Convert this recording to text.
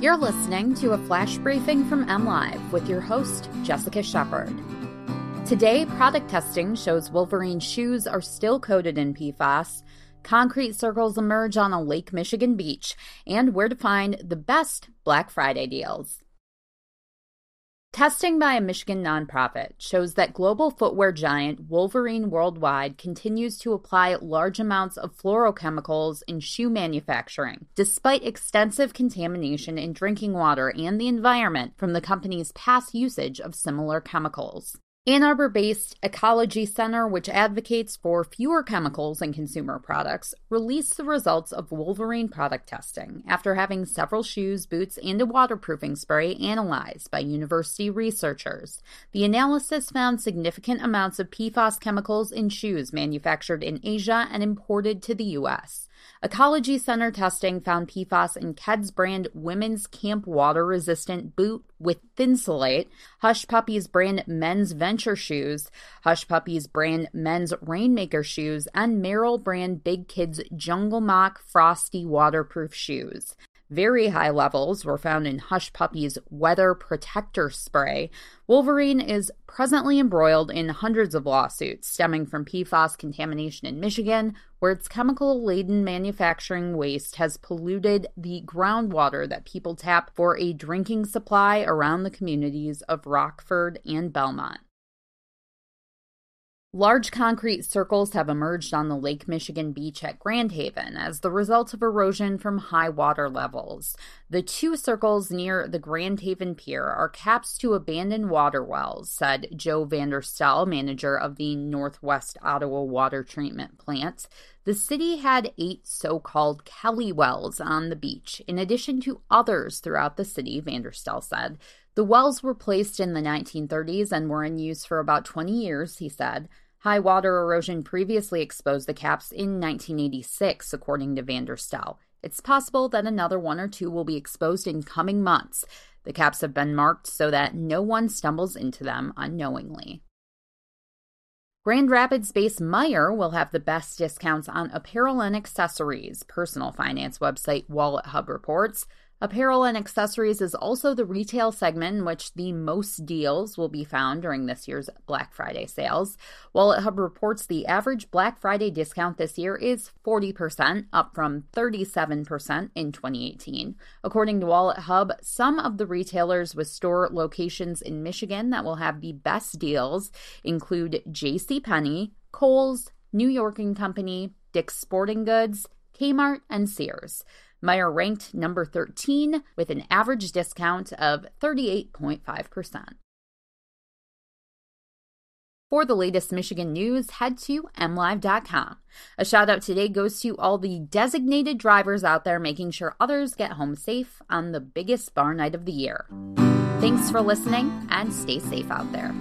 You're listening to a flash briefing from MLive with your host, Jessica Shepard. Today, product testing shows Wolverine shoes are still coated in PFAS, concrete circles emerge on a Lake Michigan beach, and where to find the best Black Friday deals. Testing by a Michigan nonprofit shows that global footwear giant Wolverine Worldwide continues to apply large amounts of fluorochemicals in shoe manufacturing, despite extensive contamination in drinking water and the environment from the company's past usage of similar chemicals. Ann Arbor based Ecology Center, which advocates for fewer chemicals in consumer products, released the results of Wolverine product testing after having several shoes, boots, and a waterproofing spray analyzed by university researchers. The analysis found significant amounts of PFAS chemicals in shoes manufactured in Asia and imported to the U.S. Ecology Center testing found PFAS in Keds brand women's camp water resistant boot with Thinsulate, Hush Puppies brand men's venture shoes, Hush Puppies brand men's rainmaker shoes, and Merrell brand big kids jungle mock frosty waterproof shoes. Very high levels were found in Hush Puppy's Weather Protector Spray. Wolverine is presently embroiled in hundreds of lawsuits stemming from PFAS contamination in Michigan, where its chemical laden manufacturing waste has polluted the groundwater that people tap for a drinking supply around the communities of Rockford and Belmont. Large concrete circles have emerged on the Lake Michigan beach at Grand Haven as the result of erosion from high water levels. The two circles near the Grand Haven Pier are caps to abandoned water wells, said Joe Vanderstel, manager of the Northwest Ottawa Water Treatment Plant. The city had eight so called Kelly wells on the beach, in addition to others throughout the city, Vanderstel said. The wells were placed in the 1930s and were in use for about 20 years, he said. High water erosion previously exposed the caps in 1986, according to Vanderstel. It's possible that another one or two will be exposed in coming months. The caps have been marked so that no one stumbles into them unknowingly. Grand Rapids based Meijer will have the best discounts on apparel and accessories, personal finance website Wallet Hub reports. Apparel and accessories is also the retail segment in which the most deals will be found during this year's Black Friday sales. Wallet Hub reports the average Black Friday discount this year is 40%, up from 37% in 2018. According to Wallet Hub, some of the retailers with store locations in Michigan that will have the best deals include J.C. Penney, Kohl's, New York and Company, Dick's Sporting Goods, Kmart, and Sears. Meijer ranked number 13 with an average discount of 38.5%. For the latest Michigan news, head to mlive.com. A shout out today goes to all the designated drivers out there making sure others get home safe on the biggest bar night of the year. Thanks for listening and stay safe out there.